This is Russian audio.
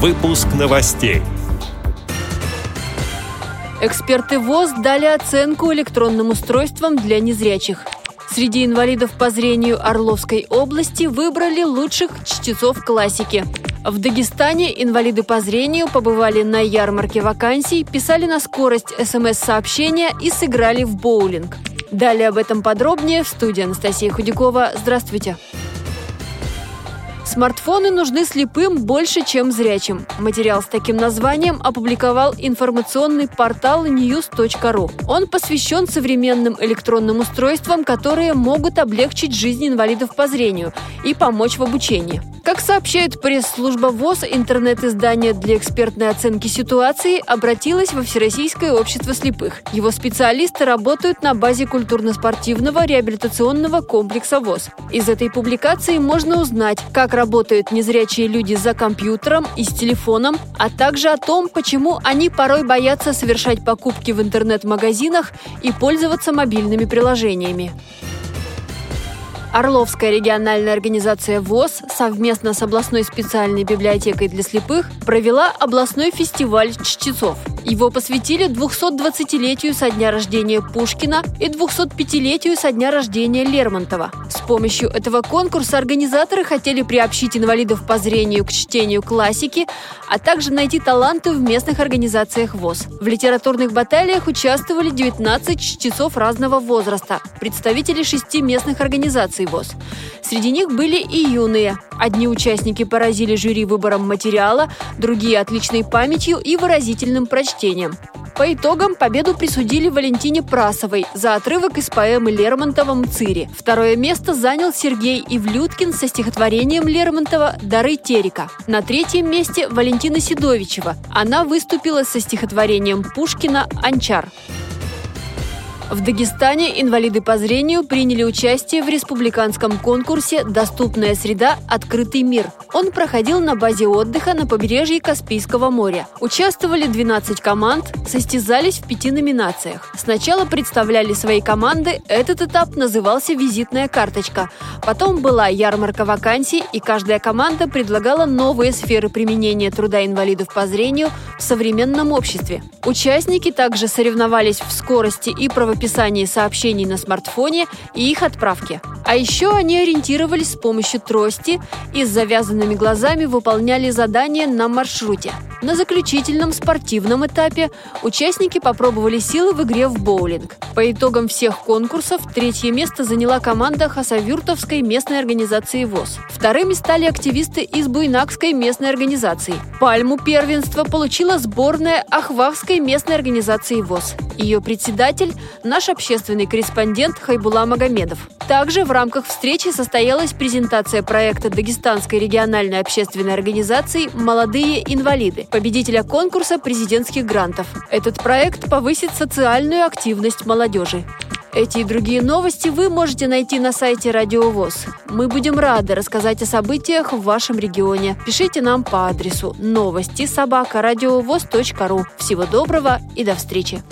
Выпуск новостей. Эксперты ВОЗ дали оценку электронным устройствам для незрячих. Среди инвалидов по зрению Орловской области выбрали лучших чтецов классики. В Дагестане инвалиды по зрению побывали на ярмарке вакансий, писали на скорость СМС-сообщения и сыграли в боулинг. Далее об этом подробнее в студии Анастасия Худякова. Здравствуйте. Смартфоны нужны слепым больше, чем зрячим. Материал с таким названием опубликовал информационный портал news.ru. Он посвящен современным электронным устройствам, которые могут облегчить жизнь инвалидов по зрению и помочь в обучении. Как сообщает пресс-служба ВОЗ, интернет-издание для экспертной оценки ситуации обратилось во Всероссийское общество слепых. Его специалисты работают на базе культурно-спортивного реабилитационного комплекса ВОЗ. Из этой публикации можно узнать, как работают незрячие люди за компьютером и с телефоном, а также о том, почему они порой боятся совершать покупки в интернет-магазинах и пользоваться мобильными приложениями. Орловская региональная организация ВОЗ совместно с областной специальной библиотекой для слепых провела областной фестиваль чтецов. Его посвятили 220-летию со дня рождения Пушкина и 205-летию со дня рождения Лермонтова. С помощью этого конкурса организаторы хотели приобщить инвалидов по зрению к чтению классики, а также найти таланты в местных организациях ВОЗ. В литературных баталиях участвовали 19 чтецов разного возраста, представители шести местных организаций ВОЗ. Среди них были и юные. Одни участники поразили жюри выбором материала, другие – отличной памятью и выразительным прочтением чтением. По итогам победу присудили Валентине Прасовой за отрывок из поэмы Лермонтова «Мцири». Второе место занял Сергей Ивлюткин со стихотворением Лермонтова «Дары Терека». На третьем месте Валентина Седовичева. Она выступила со стихотворением Пушкина «Анчар». В Дагестане инвалиды по зрению приняли участие в республиканском конкурсе «Доступная среда. Открытый мир». Он проходил на базе отдыха на побережье Каспийского моря. Участвовали 12 команд, состязались в пяти номинациях. Сначала представляли свои команды, этот этап назывался «Визитная карточка». Потом была ярмарка вакансий, и каждая команда предлагала новые сферы применения труда инвалидов по зрению в современном обществе. Участники также соревновались в скорости и правописании описании сообщений на смартфоне и их отправке. А еще они ориентировались с помощью трости и с завязанными глазами выполняли задания на маршруте. На заключительном спортивном этапе участники попробовали силы в игре в боулинг. По итогам всех конкурсов третье место заняла команда Хасавюртовской местной организации ВОЗ. Вторыми стали активисты из Буйнакской местной организации. Пальму первенства получила сборная Ахвахской местной организации ВОЗ. Ее председатель – наш общественный корреспондент Хайбула Магомедов. Также в рамках встречи состоялась презентация проекта Дагестанской региональной общественной организации «Молодые инвалиды», победителя конкурса президентских грантов. Этот проект повысит социальную активность молодежи. Эти и другие новости вы можете найти на сайте Радио ВОЗ. Мы будем рады рассказать о событиях в вашем регионе. Пишите нам по адресу новости собака ру. Всего доброго и до встречи!